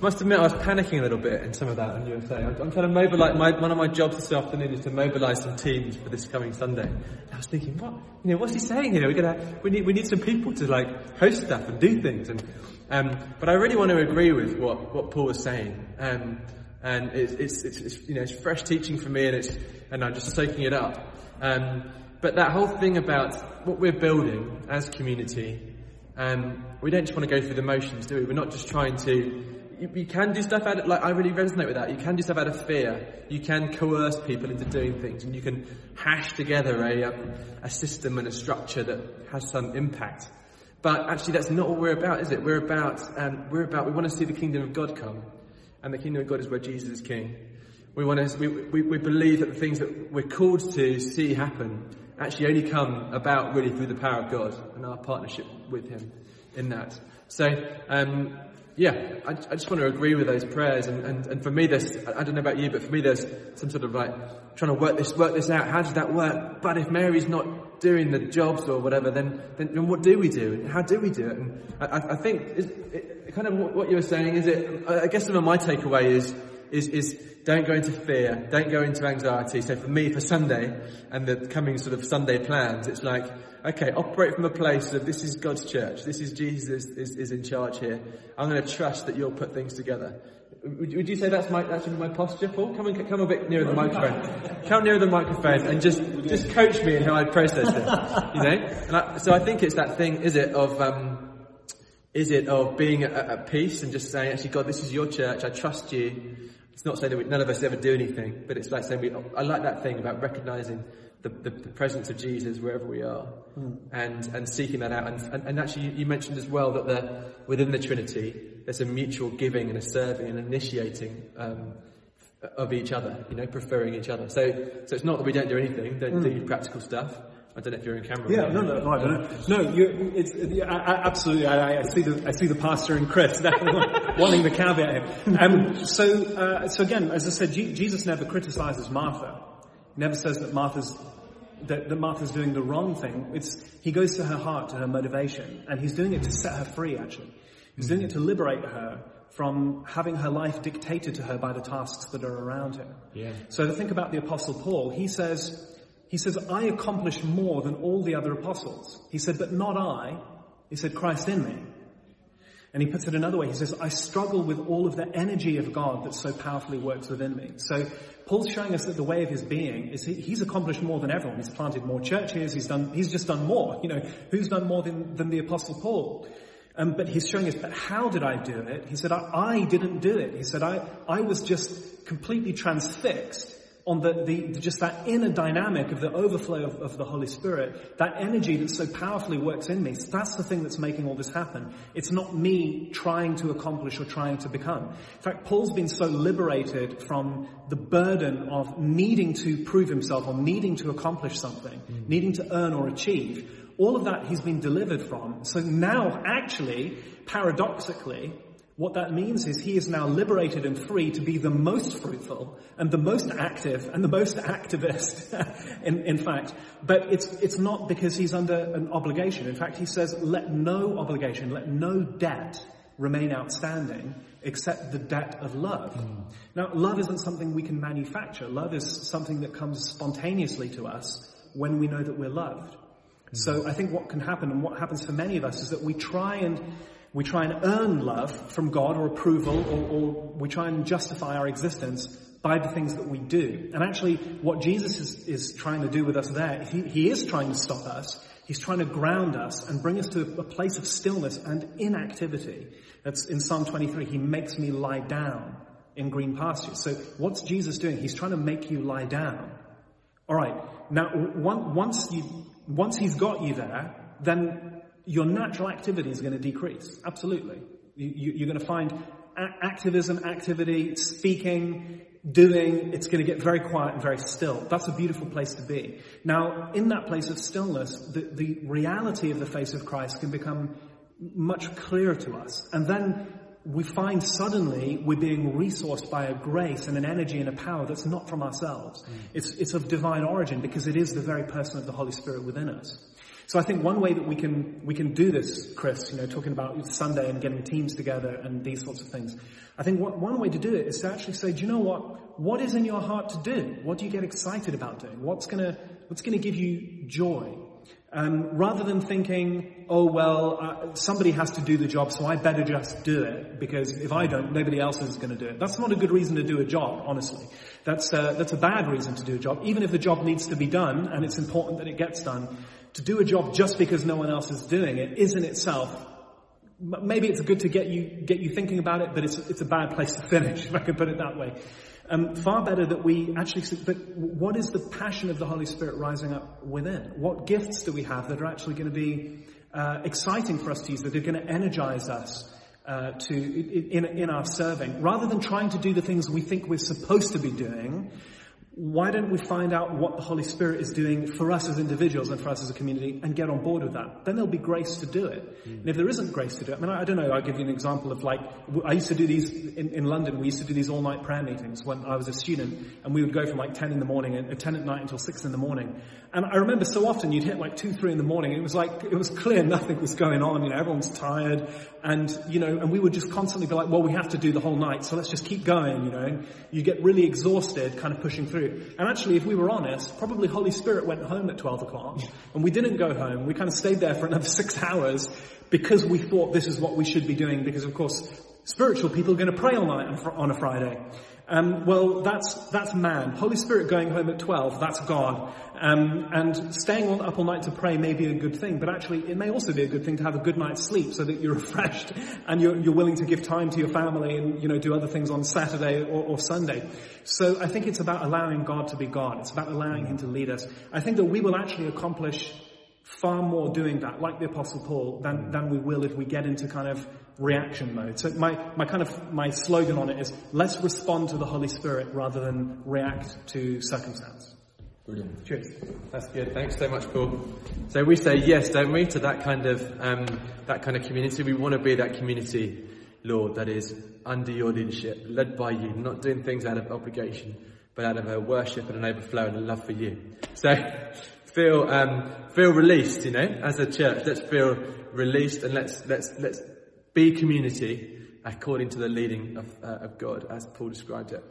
Must admit, I was panicking a little bit in some of that were saying. I'm, I'm trying to mobilise. My, one of my jobs this afternoon is to mobilise some teams for this coming Sunday. I was thinking, what? You know, what's he saying here? We're gonna, we need, we need some people to like host stuff and do things. And, um, but I really want to agree with what, what Paul was saying. Um, and it's, it's, it's, it's, you know, it's fresh teaching for me, and it's, and I'm just soaking it up. Um, but that whole thing about what we're building as community, um, we don't just want to go through the motions, do we? We're not just trying to you, you, can do stuff out of, like, I really resonate with that. You can do stuff out of fear. You can coerce people into doing things and you can hash together a, um, a system and a structure that has some impact. But actually that's not what we're about, is it? We're about, um, we're about, we want to see the kingdom of God come. And the kingdom of God is where Jesus is king. We want to, we, we, we believe that the things that we're called to see happen actually only come about really through the power of God and our partnership with Him in that. So, um, yeah, I, I, just want to agree with those prayers. And, and, and for me, there's, I don't know about you, but for me, there's some sort of like trying to work this, work this out. How does that work? But if Mary's not doing the jobs or whatever, then, then, then what do we do? How do we do it? And I, I think it, kind of what you were saying is it, I guess some of my takeaway is, is, is don't go into fear. Don't go into anxiety. So for me, for Sunday and the coming sort of Sunday plans, it's like, okay, operate from a place of this is God's church. This is Jesus is, is in charge here. I'm going to trust that you'll put things together. Would, would you say that's my, that's my posture, Paul? Come and come a bit nearer the microphone. Come nearer the microphone and just, just coach me in how I process it. You know? I, so I think it's that thing, is it, of, um, is it of being at, at peace and just saying, actually, God, this is your church. I trust you. It's not saying that we, none of us ever do anything, but it's like saying we, I like that thing about recognizing the, the, the, presence of Jesus wherever we are mm. and, and seeking that out. And, and, and actually, you, you, mentioned as well that the, within the Trinity, there's a mutual giving and a serving and initiating um, of each other, you know, preferring each other. So, so it's not that we don't do anything, don't mm. do practical stuff. I don't know if you're in camera. Yeah, no, no, no, I don't know. No, you, it's, I, I, absolutely. I, I, see the I see the pastor and Chris wanting the caveat here. Um, so, uh, so again, as I said, G- Jesus never criticizes Martha. He never says that Martha's that, that Martha's doing the wrong thing. It's, he goes to her heart, to her motivation, and he's doing it to set her free, actually. He's doing it to liberate her from having her life dictated to her by the tasks that are around her. Yeah. So to think about the apostle Paul, he says, he says, I accomplished more than all the other apostles. He said, but not I. He said, Christ in me. And he puts it another way. He says, I struggle with all of the energy of God that so powerfully works within me. So Paul's showing us that the way of his being is he, he's accomplished more than everyone. He's planted more churches. He's done, he's just done more. You know, who's done more than, than the apostle Paul? Um, but he's showing us, but how did I do it? He said, I, I didn't do it. He said, I, I was just completely transfixed on the, the, just that inner dynamic of the overflow of, of, the Holy Spirit, that energy that so powerfully works in me. That's the thing that's making all this happen. It's not me trying to accomplish or trying to become. In fact, Paul's been so liberated from the burden of needing to prove himself or needing to accomplish something, mm. needing to earn or achieve. All of that he's been delivered from. So now, actually, paradoxically, what that means is he is now liberated and free to be the most fruitful and the most active and the most activist, in, in fact. But it's, it's not because he's under an obligation. In fact, he says, let no obligation, let no debt remain outstanding except the debt of love. Mm. Now, love isn't something we can manufacture. Love is something that comes spontaneously to us when we know that we're loved. Mm. So I think what can happen and what happens for many of us is that we try and we try and earn love from God or approval, or, or, we try and justify our existence by the things that we do. And actually, what Jesus is, is trying to do with us there, he, he is trying to stop us. He's trying to ground us and bring us to a place of stillness and inactivity. That's in Psalm 23. He makes me lie down in green pastures. So what's Jesus doing? He's trying to make you lie down. All right. Now, once you, once he's got you there, then your natural activity is going to decrease. Absolutely. You, are going to find activism, activity, speaking, doing, it's going to get very quiet and very still. That's a beautiful place to be. Now, in that place of stillness, the, the reality of the face of Christ can become much clearer to us. And then we find suddenly we're being resourced by a grace and an energy and a power that's not from ourselves. Mm. It's, it's of divine origin because it is the very person of the Holy Spirit within us. So I think one way that we can, we can do this, Chris, you know, talking about Sunday and getting teams together and these sorts of things. I think one way to do it is to actually say, do you know what? What is in your heart to do? What do you get excited about doing? What's gonna, what's gonna give you joy? Um, rather than thinking, oh well, uh, somebody has to do the job, so I better just do it because if I don't, nobody else is going to do it. That's not a good reason to do a job, honestly. That's uh, that's a bad reason to do a job. Even if the job needs to be done and it's important that it gets done, to do a job just because no one else is doing it is in itself maybe it's good to get you get you thinking about it, but it's it's a bad place to finish, if I can put it that way. Um, far better that we actually, but what is the passion of the Holy Spirit rising up within? What gifts do we have that are actually going to be uh, exciting for us to use, that are going to energize us uh, to in, in our serving, rather than trying to do the things we think we're supposed to be doing? Why don't we find out what the Holy Spirit is doing for us as individuals and for us as a community and get on board with that? Then there'll be grace to do it. Mm. And if there isn't grace to do it, I mean, I, don't know, I'll give you an example of like, I used to do these in, in, London, we used to do these all-night prayer meetings when I was a student, and we would go from like 10 in the morning and 10 at night until 6 in the morning. And I remember so often you'd hit like 2, 3 in the morning, and it was like, it was clear nothing was going on, you know, everyone's tired, and, you know, and we would just constantly be like, well, we have to do the whole night, so let's just keep going, you know, and you get really exhausted kind of pushing through. And actually, if we were honest, probably Holy Spirit went home at 12 o'clock, and we didn't go home. We kind of stayed there for another six hours because we thought this is what we should be doing, because of course, spiritual people are going to pray all night on a Friday. Um, well, that's that's man. Holy Spirit going home at twelve, that's God. Um, and staying up all night to pray may be a good thing, but actually it may also be a good thing to have a good night's sleep so that you're refreshed and you're, you're willing to give time to your family and you know do other things on Saturday or, or Sunday. So I think it's about allowing God to be God. It's about allowing Him to lead us. I think that we will actually accomplish far more doing that, like the Apostle Paul, than, than we will if we get into kind of reaction mode. So my, my kind of, my slogan on it is, let's respond to the Holy Spirit rather than react to circumstance. Brilliant. Cheers. That's good. Thanks so much, Paul. So we say yes, don't we, to that kind of, um, that kind of community. We want to be that community, Lord, that is under your leadership, led by you, not doing things out of obligation, but out of a worship and an overflow and a love for you. So, feel, um, feel released, you know, as a church. Let's feel released and let's, let's, let's be community according to the leading of, uh, of God as Paul described it.